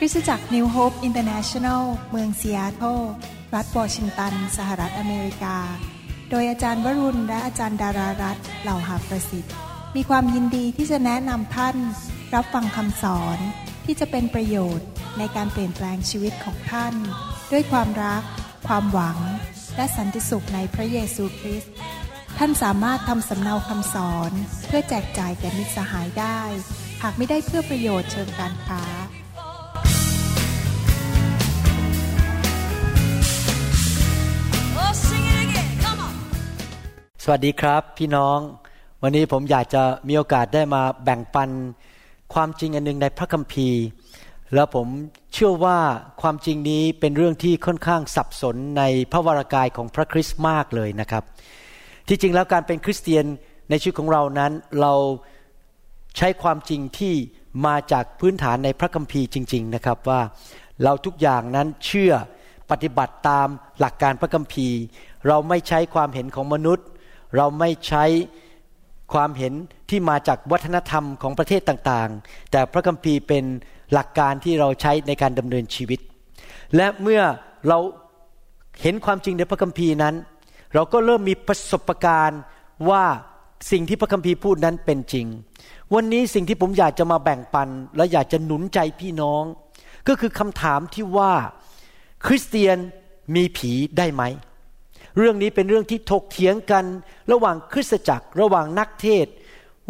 คริสตจักร New Hope International เมืองซีแอตเทิลรัฐวอชิงตัน สหรัฐอเมริกา โดยอาจารย์วรุณ และอาจารย์ดารารัตเหล่าหาประสิทธิ์ มีความยินดีที่จะแนะนำท่าน รับฟังคำสอนที่จะเป็นประโยชน์ในการเปลี่ยนแปลงชีวิตของท่าน ด้วยความรัก ความหวัง และสันติสุขในพระเยซูคริสต์ท่านสามารถทำสำเนาคำสอน เพื่อแจกจ่ายแก่มิตรสหายได้ หากไม่ได้เพื่อประโยชน์เชิงการค้า วัสดีครับพี่น้อง วันนี้ผมอยากจะมีโอกาสได้มาแบ่งปันความจริงอันหนึ่งในพระคัมภีร์ แล้วผมเชื่อว่าความจริงนี้เป็นเรื่องที่ค่อนข้างสับสนในพระวรากายของพระคริสต์มากเลยนะครับ ที่จริงแล้วการเป็นคริสเตียนในชีวิตของเรานั้น เราใช้ความจริงที่มาจากพื้นฐานในพระคัมภีร์จริง ๆนะครับว่าเราทุกอย่างนั้นเชื่อปฏิบัติตามหลักการพระคัมภีร์ เราไม่ใช้ความเห็นของมนุษย์ เราไม่ใช้ความเห็นที่มาจากวัฒนธรรมของประเทศต่างๆ แต่พระคัมภีร์เป็นหลักการที่เราใช้ในการดำเนินชีวิต และเมื่อเราเห็นความจริงในพระคัมภีร์นั้น เราก็เริ่มมีประสบการณ์ว่าสิ่งที่พระคัมภีร์พูดนั้นเป็นจริง วันนี้สิ่งที่ผมอยากจะมาแบ่งปัน และอยากจะหนุนใจพี่น้อง ก็คือคำถามที่ว่าคริสเตียนมีผีได้ไหม เรื่องนี้เป็นเรื่องที่ถกเถียงกัน ระหว่างคริสตจักร ระหว่างนักเทศ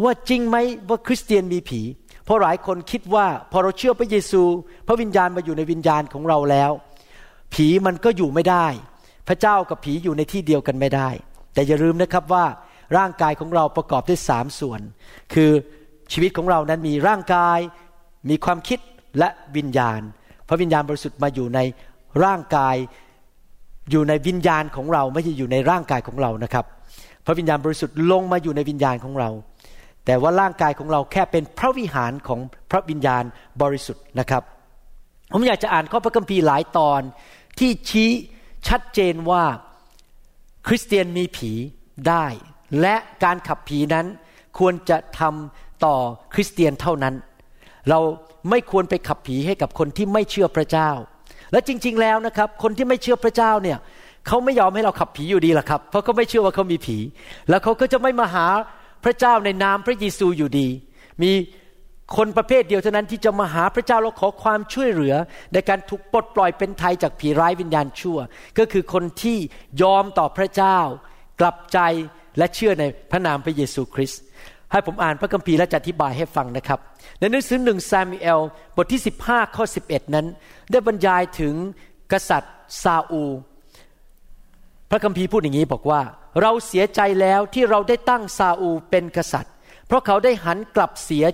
ว่าจริงไหมว่าคริสเตียนมีผี เพราะหลายคนคิดว่าพอเราเชื่อพระเยซู พระวิญญาณมาอยู่ในวิญญาณของเราแล้ว ผีมันก็อยู่ไม่ได้ พระเจ้ากับผีอยู่ในที่เดียวกันไม่ได้ แต่อย่าลืมนะครับว่าร่างกายของเราประกอบด้วยสามส่วน คือชีวิตของเรานั้นมีร่างกาย มีความคิดและวิญญาณ พระวิญญาณบริสุทธิ์มาอยู่ในร่างกาย อยู่ในวิญญาณของเราไม่ใช่อยู่ในร่างกายของเรานะครับ พระวิญญาณบริสุทธิ์ลงมาอยู่ในวิญญาณของเรา แต่ว่าร่างกายของเราแค่เป็นพระวิหารของพระวิญญาณบริสุทธิ์นะครับ ผมอยากจะอ่านข้อพระคัมภีร์หลายตอนที่ชี้ชัดเจนว่าคริสเตียนมีผีได้ และการขับผีนั้นควรจะทำต่อคริสเตียนเท่านั้น เราไม่ควรไปขับผีให้กับคนที่ไม่เชื่อพระเจ้า และจริง ๆ แล้วนะครับ คนที่ไม่เชื่อพระเจ้าเนี่ยเขาไม่ยอมให้เราขับผีอยู่ดีล่ะครับ เพราะเขาไม่เชื่อว่าเขามีผี แล้วเขาก็จะไม่มาหาพระเจ้าในนามพระเยซูอยู่ดี มีคนประเภทเดียวเท่านั้นที่จะมาหาพระเจ้าแล้วขอความช่วยเหลือ ในการถูกปลดปล่อยเป็นไทยจากผีร้ายวิญญาณชั่ว ก็คือคนที่ยอมต่อพระเจ้า กลับใจและเชื่อในพระนามพระเยซูคริสต์ ให้ผมอ่านพระคัมภีร์และจะอธิบายให้ฟังนะครับ ในหนังสือหนึ่งซามูเอลบทที่ 15 ข้อ 11 นั้น ได้บรรยายถึงกษัตริย์ซาอู พระคัมภีร์พูดอย่างนี้บอกว่า เราเสียใจแล้วที่เราได้ตั้งซาอูเป็นกษัตริย์ เพราะเขาได้หันกลับเสีย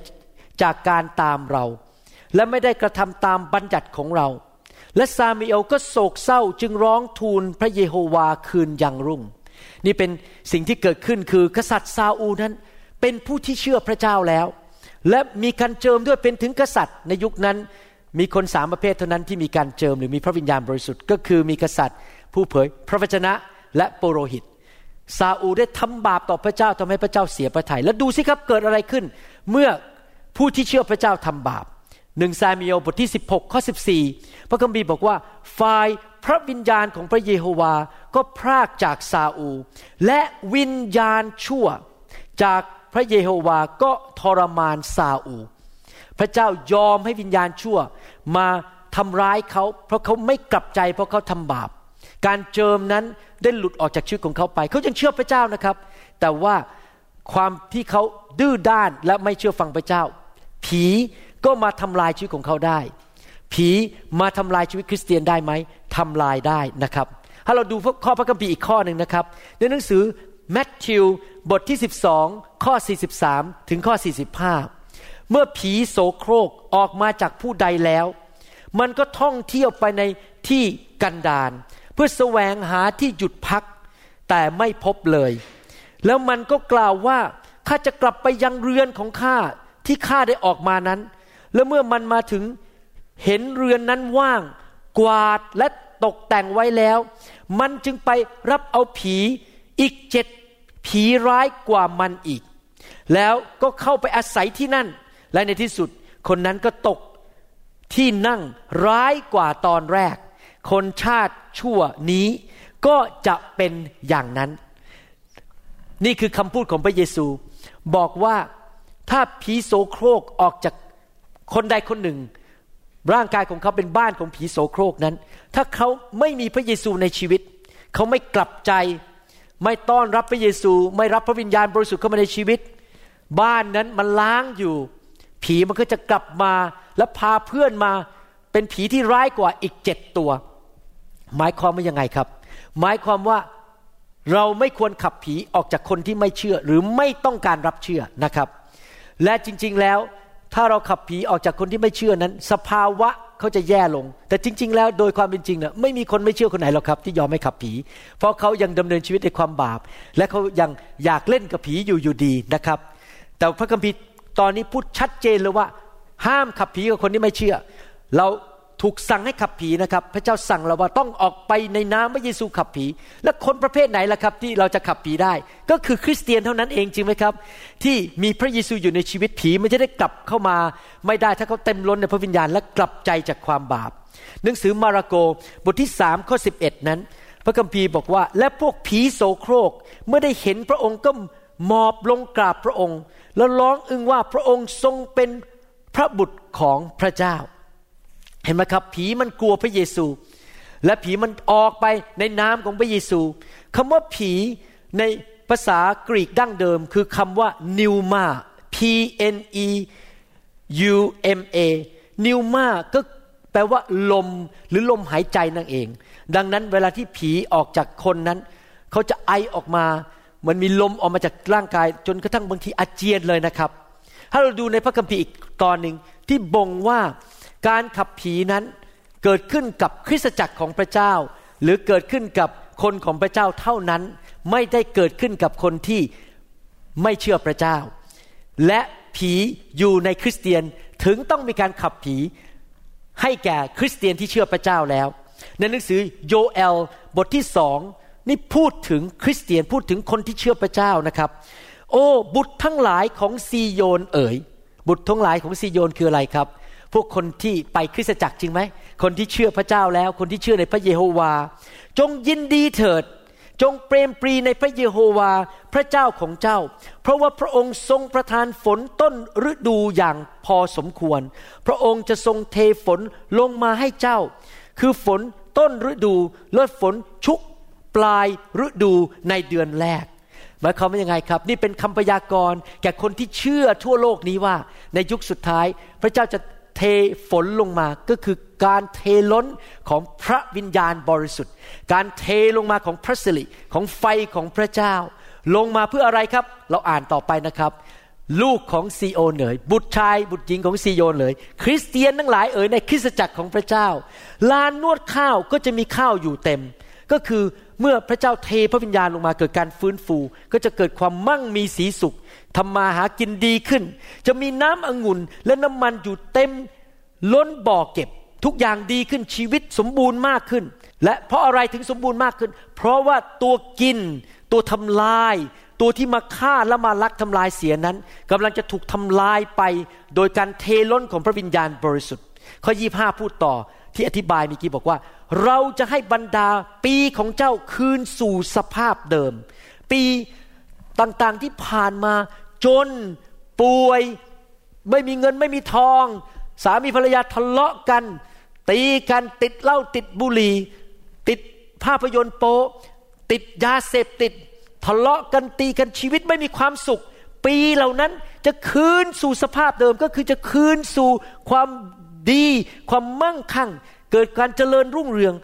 จากการตามเรา และไม่ได้กระทำตามบัญญัติของเรา และซามูเอลก็โศกเศร้าจึงร้องทูลพระเยโฮวาคืนยังรุ่ง นี่เป็นสิ่งที่เกิดขึ้นคือกษัตริย์ซาอูนั้น เป็นผู้ที่เชื่อพระเจ้าแล้ว และมีการเจิมด้วยเป็นถึงกษัตริย์ ในยุคนั้นมีคนสามประเภทเท่านั้นที่มีการเจิมหรือมีพระวิญญาณบริสุทธิ์ก็คือมีกษัตริย์ ผู้เผยพระวจนะและปุโรหิตซาอูได้ทำบาปต่อพระเจ้าทำให้พระเจ้าเสียพระทยัยแล้วดูสิครับเกิดอะไรขึ้น เมื่อผู้ที่เชื่อพระเจ้าทำบาปหนึ่งซามิโอบทที่ 16ข้อ14 พระคัมภีร์บอกว่าฝ่ายพระวิญญาณของพระเยโฮวาก็พรากจากซาอู และวิญญาณชั่วจาก พระเยโฮวาก็ทรมานซาอู พระเจ้ายอมให้วิญญาณชั่วมาทำร้ายเขา เพราะเขาไม่กลับใจเพราะเขาทำบาป การเจิมนั้นได้หลุดออกจากชีวิตของเขาไป เขายังเชื่อพระเจ้านะครับ แต่ว่าความที่เขาดื้อด้านและไม่เชื่อฟังพระเจ้า ผีก็มาทำลายชีวิตของเขาได้ ผีมาทำลายชีวิตคริสเตียนได้ไหมทำลายได้นะครับถ้าเราดูข้อพระคัมภีร์อีกข้อหนึ่งนะครับ ในหนังสือ แมทธิวบทที่ 12 ข้อ 43 ถึงข้อ 45 เมื่อผีโสโครกออกมาจากผู้ใดแล้ว มันก็ท่องเที่ยวไปในที่กันดารเพื่อแสวงหาที่หยุดพัก แต่ไม่พบเลย แล้วมันก็กล่าวว่าข้าจะกลับไปยังเรือนของข้าที่ข้าได้ออกมานั้น แล้วเมื่อมันมาถึงเห็นเรือนนั้นว่าง กวาดและตกแต่งไว้แล้ว มันจึงไปรับเอาผี อีกเจ็ดผีร้ายกว่ามันอีก แล้วก็เข้าไปอาศัยที่นั่น และในที่สุดคนนั้นก็ตกที่นั่งร้ายกว่าตอนแรก คนชาติชั่วนี้ก็จะเป็นอย่างนั้น นี่คือคำพูดของพระเยซู บอกว่าถ้าผีโสโครกออกจากคนใดคนหนึ่ง ร่างกายของเขาเป็นบ้านของผีโสโครกนั้น ถ้าเขาไม่มีพระเยซูในชีวิต เขาไม่กลับใจ ไม่ต้อนรับพระเยซู ไม่รับพระวิญญาณบริสุทธิ์เข้ามาในชีวิต บ้านนั้นมันล้างอยู่ ผีมันก็จะกลับมาแล้วพาเพื่อนมาเป็นผีที่ร้ายกว่าอีกเจ็ดตัว หมายความว่ายังไงครับ หมายความว่าเราไม่ควรขับผีออกจากคนที่ไม่เชื่อหรือไม่ต้องการรับเชื่อนะครับ และจริงๆแล้วถ้าเราขับผีออกจากคนที่ไม่เชื่อนั้น สภาวะ เขาจะแย่ลง แต่จริง ๆ แล้วโดยความเป็นจริงเนี่ยไม่มีคนไม่เชื่อคนไหนหรอกครับ ที่ยอมไม่ขับผี เพราะเขายังดำเนินชีวิตในความบาป และเขายังอยากเล่นกับผีอยู่อยู่ดีนะครับ แต่พระคัมภีร์ตอนนี้พูดชัดเจนเลยว่า ห้ามขับผีกับคนที่ไม่เชื่อ เรา ถูกสั่งให้ขับผีนะครับ พระเจ้าสั่งเราว่าต้องออกไปในนามพระเยซูขับผี และคนประเภทไหนล่ะครับ ที่เราจะขับผีได้ ก็คือคริสเตียนเท่านั้นเองจริงไหมครับ ที่มีพระเยซูอยู่ในชีวิตผีมันจะได้กลับเข้ามาไม่ได้ถ้าเขาเต็มล้นในพระวิญญาณและกลับใจจากความบาป หนังสือมาระโกบทที่สามข้อสิบเอ็ดนั้น พระคัมภีร์บอกว่า และพวกผีโสโครกเมื่อได้เห็นพระองค์ก็มอบลงกราบพระองค์ แล้วร้องอึงว่าพระองค์ทรงเป็นพระบุตรของพระเจ้า เห็นไหมครับ ผีมันกลัวพระเยซู และผีมันออกไปในนามของพระเยซูคำว่าผีในภาษากรีกดั้งเดิม คือคำว่านิวมา P N E U M A นิวมาก็แปลว่าลมหรือลมหายใจนั่นเอง ดังนั้นเวลาที่ผีออกจากคนนั้น เขาจะไอออกมามันมีลมออกมาจากร่างกาย จนกระทั่งบางทีอาเจียนเลยนะครับ ถ้าเราดูในพระคัมภีร์อีกตอนหนึ่งที่บ่งว่า การขับผีนั้นเกิดขึ้นกับคริสตจักรของพระเจ้า หรือเกิดขึ้นกับคนของพระเจ้าเท่านั้น ไม่ได้เกิดขึ้นกับคนที่ไม่เชื่อพระเจ้า และผีอยู่ในคริสเตียนถึงต้องมีการขับผีให้แก่คริสเตียนที่เชื่อพระเจ้าแล้ว ในหนังสือโยเอลบทที่สองนี่พูดถึงคริสเตียนพูดถึงคนที่เชื่อพระเจ้านะครับ โอ้บุตรทั้งหลายของซีโยนเอ๋ยบุตรทั้งหลายของซีโยนคืออะไรครับ พวกคนที่ไปคริสตจักรจริงไหม คนที่เชื่อพระเจ้าแล้ว คนที่เชื่อในพระเยโฮวา จงยินดีเถิด จงเปรมปรีในพระเยโฮวา พระเจ้าของเจ้า เพราะว่าพระองค์ทรงประทานฝนต้นฤดูอย่างพอสมควร พระองค์จะทรงเทฝนลงมาให้เจ้า คือฝนต้นฤดูและฝนชุกปลายฤดูในเดือนแรกหมายความว่ายังไงครับ นี่เป็นคำพยากรณ์แก่คนที่เชื่อทั่วโลกนี้ว่า ในยุคสุดท้าย พระเจ้าจะ เทฝนลงมาก็คือการเทล้นของพระวิญญาณบริสุทธิ์ การเทลงมาของพระสิริของไฟของพระเจ้า ลงมาเพื่ออะไรครับ เราอ่านต่อไปนะครับ ลูกของซีโอนเอ๋ยบุตรชายบุตรหญิงของซีโอนเลยคริสเตียนทั้งหลายเอ๋ยในคริสตจักรของพระเจ้าลานนวดข้าวก็จะมีข้าวอยู่เต็ม ก็คือ เมื่อพระเจ้าเทพระวิญญาณลงมาเกิดการฟื้นฟู ก็จะเกิดความมั่งมีสีสุขทำมาหากินดีขึ้น จะมีน้ำองุ่นและน้ำมันอยู่เต็มล้นบ่อเก็บ ทุกอย่างดีขึ้นชีวิตสมบูรณ์มากขึ้น และเพราะอะไรถึงสมบูรณ์มากขึ้น เพราะว่าตัวกิน ตัวทำลาย ตัวที่มาฆ่าและมาลักทำลายเสียนั้นกำลังจะถูกทำลายไป โดยการเทล้นของพระวิญญาณบริสุทธิ์ข้อยี่ห้าพูดต่อที่อธิบายเมื่อกี้บอกว่า เราจะให้บรรดาปีของเจ้าคืนสู่สภาพเดิม ปีต่างๆที่ผ่านมาจนป่วย ไม่มีเงินไม่มีทอง สามีภรรยาทะเลาะกัน ตีกันติดเหล้าติดบุหรี่ ติดภาพยนตร์โป๊ติดยาเสพติด ทะเลาะกันตีกันชีวิตไม่มีความสุข ปีเหล่านั้นจะคืนสู่สภาพเดิมก็คือจะคืนสู่ความดี ความมั่งคั่ง เกิดการเจริญรุ่งเรือง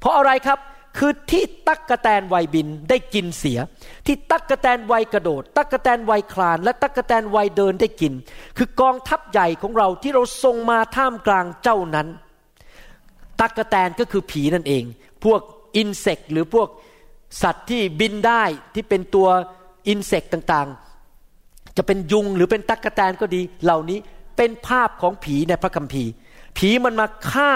เพราะอะไรครับคือที่ตักกะแตนวัยบินได้กินเสีย ที่ตักกะแตนวัยกระโดด ตักกะแตนวัยคลาน และตักกะแตนวัยเดินได้กิน คือกองทัพใหญ่ของเราที่เราส่งมาท่ามกลางเจ้านั้น ตักกะแตนก็คือผีนั่นเอง พวกอินเสกหรือพวกสัตว์ที่บินได้ที่เป็นตัวอินเสกต่างๆ จะเป็นยุงหรือเป็นตักกะแตนก็ดี เหล่านี้เป็นภาพของผีในพระคัมภีร์ ผีมันมาฆ่า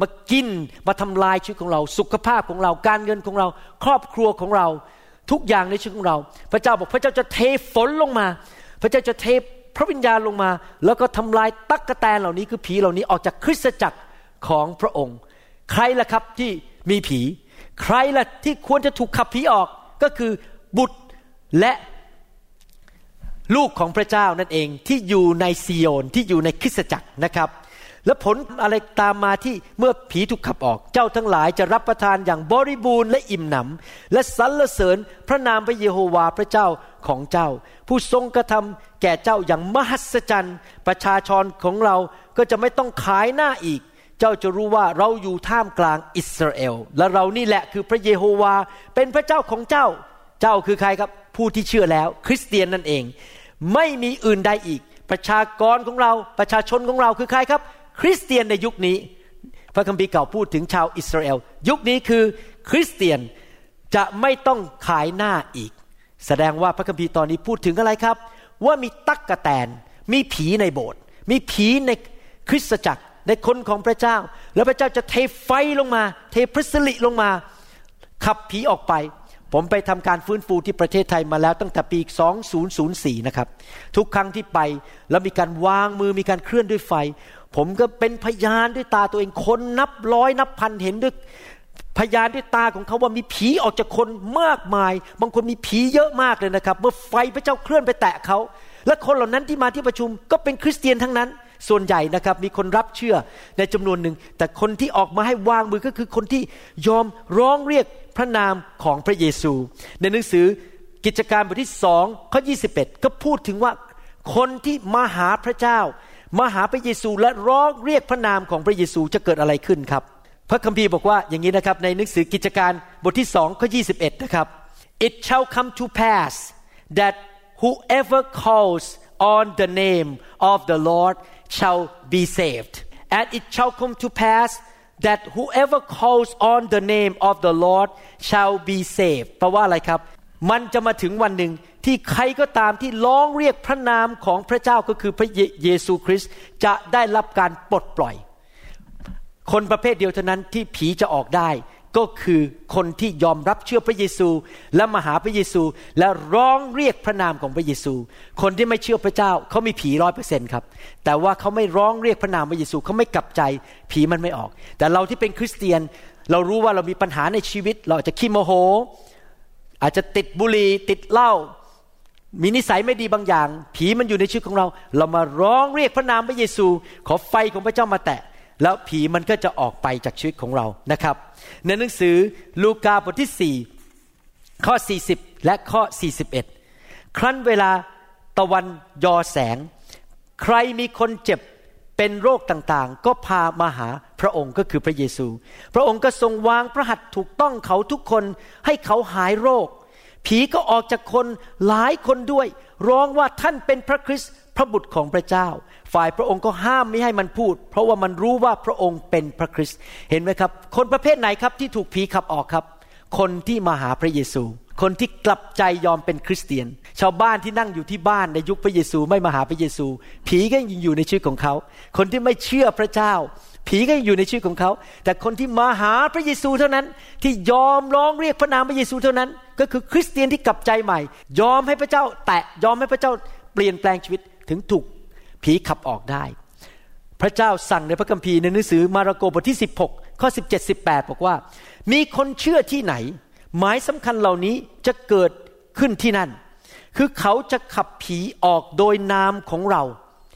มากินมาทำลายชีวิตของเรา สุขภาพของเราการเงินของเรา ครอบครัวของเรา ทุกอย่างในชีวิตของเรา พระเจ้าบอกพระเจ้าจะเทฝนลงมา พระเจ้าจะเทพระวิญญาณลงมา แล้วก็ทำลายตักกะแตนเหล่านี้คือผีเหล่านี้ออกจากคริสตจักรของพระองค์ ใครล่ะครับที่มีผี ใครล่ะที่ควรจะถูกขับผีออกก็คือบุตรและลูกของพระเจ้านั่นเองที่อยู่ในซีโยนที่อยู่ในคริสตจักรนะครับ และผลอะไรตามมาที่เมื่อผีถูกขับออก เจ้าทั้งหลายจะรับประทานอย่างบริบูรณ์และอิ่มหนำ และสรรเสริญพระนามพระเยโฮวาพระเจ้าของเจ้า ผู้ทรงกระทำแก่เจ้าอย่างมหัศจรรย์ ประชาชนของเราก็จะไม่ต้องขายหน้าอีก เจ้าจะรู้ว่าเราอยู่ท่ามกลางอิสราเอล และเรานี่แหละคือพระเยโฮวาเป็นพระเจ้าของเจ้า เจ้าคือใครครับ ผู้ที่เชื่อแล้ว คริสเตียนนั่นเอง ไม่มีอื่นใดอีก ประชากรของเราประชาชนของเราคือใครครับ คริสเตียนในยุคนี้ พระคัมภีร์เก่าพูดถึงชาวอิสราเอล ยุคนี้คือคริสเตียนจะไม่ต้องขายหน้าอีก แสดงว่าพระคัมภีร์ตอนนี้พูดถึงอะไรครับ ว่ามีตักกะแตน มีผีในโบสถ์มีผีในคริสตจักรในคนของพระเจ้า แล้วพระเจ้าจะเทไฟลงมา เทพระสิริลงมา ขับผีออกไป ผมไปทำการฟื้นฟูที่ประเทศไทยมาแล้วตั้งแต่ปี 2004 นะครับ ทุกครั้งที่ไปแล้วมีการวางมือมีการเคลื่อนด้วยไฟ ผมก็เป็นพยานด้วยตาตัวเองคนนับร้อยนับพันเห็นด้วยพยานด้วยตาของเขาว่ามีผีออกจากคนมากมาย บางคนมีผีเยอะมากเลยนะครับ เมื่อไฟพระเจ้าเคลื่อนไปแตะเขา และคนเหล่านั้นที่มาที่ประชุมก็เป็นคริสเตียนทั้งนั้น ส่วนใหญ่นะครับมีคนรับเชื่อในจำนวนหนึ่ง แต่คนที่ออกมาให้วางมือก็คือคนที่ยอมร้องเรียกพระนามของพระเยซู ในหนังสือกิจการบทที่สองข้อ 21 ก็พูดถึงว่าคนที่มาหาพระเจ้า มาหาพระเยซูและร้องเรียกพระนามของพระเยซูจะเกิดอะไรขึ้นครับ พระคัมภีร์บอกว่าอย่างนี้นะครับในหนังสือกิจการบทที่สองข้อ21นะครับ it shall come to pass that whoever calls on the name of the Lord shall be saved and it shall come to pass that whoever calls on the name of the Lord shall be saved แปลว่าอะไรครับ มันจะมาถึงวันหนึ่งที่ใครก็ตามที่ร้องเรียกพระนามของพระเจ้าก็คือพระเยซูคริสต์จะได้รับการปลดปล่อย คนประเภทเดียวเท่านั้นที่ผีจะออกได้ ก็คือคนที่ยอมรับเชื่อพระเยซู และมาหาพระเยซู และร้องเรียกพระนามของพระเยซู คนที่ไม่เชื่อพระเจ้าเขามีผีร้อยเปอร์เซ็นต์ครับ แต่ว่าเขาไม่ร้องเรียกพระนามพระเยซูเขาไม่กลับใจ ผีมันไม่ออก แต่เราที่เป็นคริสเตียน เรารู้ว่าเรามีปัญหาในชีวิต เราอาจจะขี้โมโห อาจจะติดบุหรี่ติดเหล้ามีนิสัยไม่ดีบางอย่าง ผีมันอยู่ในชีวิตของเรา เรามาร้องเรียกพระนามพระเยซู ขอไฟของพระเจ้ามาแตะ แล้วผีมันก็จะออกไปจากชีวิตของเรานะครับ ในหนังสือลูกาบทที่ 4 ข้อ 40 และข้อ 41 ครั้นเวลาตะวันยอแสง ใครมีคนเจ็บเป็นโรคต่างๆ ก็พามาหาพระองค์ก็คือพระเยซู พระองค์ก็ทรงวางพระหัตถ์ถูกต้องเขาทุกคนให้เขาหายโรค ผีก็ออกจากคนหลายคนด้วย ร้องว่าท่านเป็นพระคริสต์พระบุตรของพระเจ้า ฝ่ายพระองค์ก็ห้ามไม่ให้มันพูด เพราะว่ามันรู้ว่าพระองค์เป็นพระคริสต์เห็นไหมครับ คนประเภทไหนครับที่ถูกผีขับออกครับ คนที่มาหาพระเยซู คนที่กลับใจยอมเป็นคริสเตียน ชาวบ้านที่นั่งอยู่ที่บ้านในยุคพระเยซูไม่มาหาพระเยซู ผีก็ยังอยู่ในชีวิตของเขา คนที่ไม่เชื่อพระเจ้า ผีก็ยังอยู่ในชีวิตของเขา แต่คนที่มาหาพระเยซูเท่านั้น ที่ยอมร้องเรียกพระนามพระเยซูเท่านั้น ก็คือคริสเตียนที่กลับใจใหม่ ยอมให้พระเจ้า แตะยอมให้พระเจ้าเปลี่ยนแปลงชีวิตถึงถูกผีขับออกได้ พระเจ้าสั่งในพระคัมภีร์ในหนังสือมาระโกบทที่ 16 ข้อ 17 18 บอกว่า มีคนเชื่อที่ไหน หมายสำคัญเหล่านี้จะเกิดขึ้นที่นั่น คือเขาจะขับผีออกโดยนามของเรา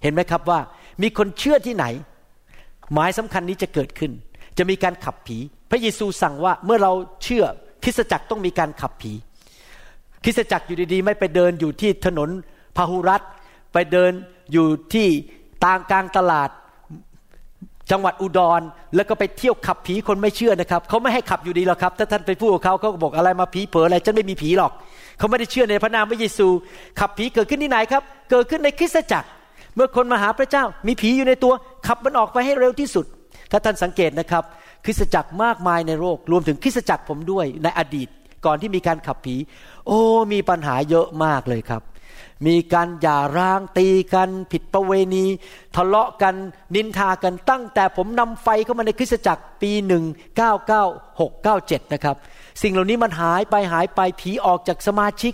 เห็นไหมครับว่า มีคนเชื่อที่ไหน หมายสำคัญนี้จะเกิดขึ้น จะมีการขับผี พระเยซูสั่งว่าเมื่อเราเชื่อคริสจักรต้องมีการขับผีคริสจักรอยู่ดีๆ ไม่ไปเดินอยู่ที่ถนนพาหุรัตไปเดินอยู่ที่ต่างกลางตลาดจังหวัดอุดร แล้วก็ไปเที่ยวขับผีคนไม่เชื่อนะครับเขาไม่ให้ขับอยู่ดีหรอกครับ ถ้าท่านไปพูดกับเขาเขาก็บอกอะไรมาผีเผลออะไรฉันไม่มีผีหรอกเขาไม่ได้เชื่อในพระนามพระเยซู ขับผีเกิดขึ้นที่ไหนครับ เกิดขึ้นในคริสตจักร เมื่อคนมาหาพระเจ้ามีผีอยู่ในตัว ขับมันออกไปให้เร็วที่สุด ถ้าท่านสังเกตนะครับ คริสตจักรมากมายในโลกรวมถึงคริสตจักรผมด้วยในอดีต ก่อนที่มีการขับผี โอ้มีปัญหาเยอะมากเลยครับ มีการหย่าร้างตีกัน ผิดประเวณี ทะเลาะกันนินทากันตั้งแต่ผมนำไฟเข้ามาในคริสตจักรปีหนึ่งเก้าเก้าหกเก้าเจ็ดนะครับ สิ่งเหล่านี้มันหายไปหายไปผีออกจากสมาชิก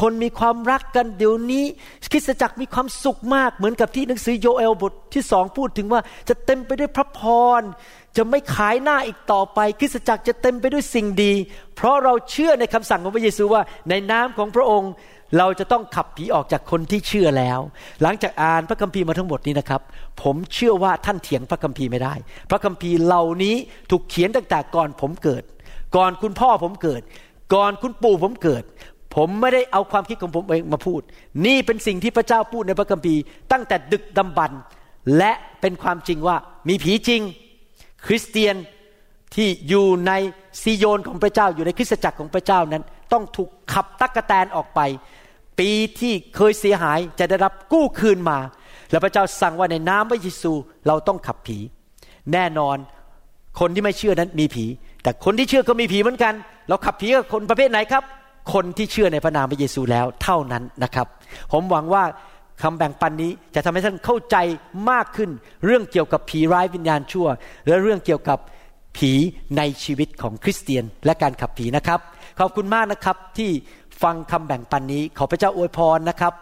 คนมีความรักกันเดี๋ยวนี้คริสตจักรมีความสุขมากเหมือนกับที่หนังสือโยเอลบทที่สองพูดถึงว่าจะเต็มไปด้วยพระพร จะไม่ขายหน้าอีกต่อไป คริสตจักรจะเต็มไปด้วยสิ่งดี เพราะเราเชื่อในคำสั่งของพระเยซูว่าในนามของพระองค์เราจะต้องขับผีออกจากคนที่เชื่อแล้ว หลังจากอ่านพระคัมภีร์มาทั้งหมดนี้นะครับ ผมเชื่อว่าท่านเถียงพระคัมภีร์ไม่ได้ พระคัมภีร์เหล่านี้ถูกเขียนตั้งแต่ก่อนผมเกิด ก่อนคุณพ่อผมเกิด ก่อนคุณปู่ผมเกิด ผมไม่ได้เอาความคิดของผมเองมาพูด นี่เป็นสิ่งที่พระเจ้าพูดในพระคัมภีร์ตั้งแต่ดึกดำบรรพ์และเป็นความจริงว่ามีผีจริง คริสเตียนที่อยู่ในซีโยนของพระเจ้าอยู่ในคริสตจักรของพระเจ้านั้น ต้องถูกขับตักกะแตนออกไป ปีที่เคยเสียหายจะได้รับกู้คืนมา และพระเจ้าสั่งว่าในน้ำพระเยซูเราต้องขับผี แน่นอนคนที่ไม่เชื่อนั้นมีผี แต่คนที่เชื่อก็มีผีเหมือนกัน เราขับผีกับคนประเภทไหนครับ คนที่เชื่อในพระนามพระเยซูแล้วเท่านั้นนะครับ ผมหวังว่าคำแบ่งปันนี้จะทำให้ท่านเข้าใจมากขึ้น เรื่องเกี่ยวกับผีร้ายวิญญาณชั่ว และเรื่องเกี่ยวกับผีในชีวิตของคริสเตียนและการขับผีนะครับ ขอบคุณมากนะครับที่ฟังคำแบ่งปันนี้ ขอพระเจ้าอวยพรนะครับ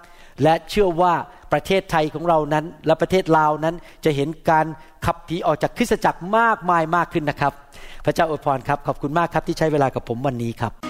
และเชื่อว่าประเทศไทยของเรานั้น และประเทศลาวนั้นจะเห็นการขับผีออกจากคริสตจักรมากมายมากขึ้นนะครับ พระเจ้าอวยพรครับ ขอบคุณมากครับที่ใช้เวลากับผมวันนี้ครับ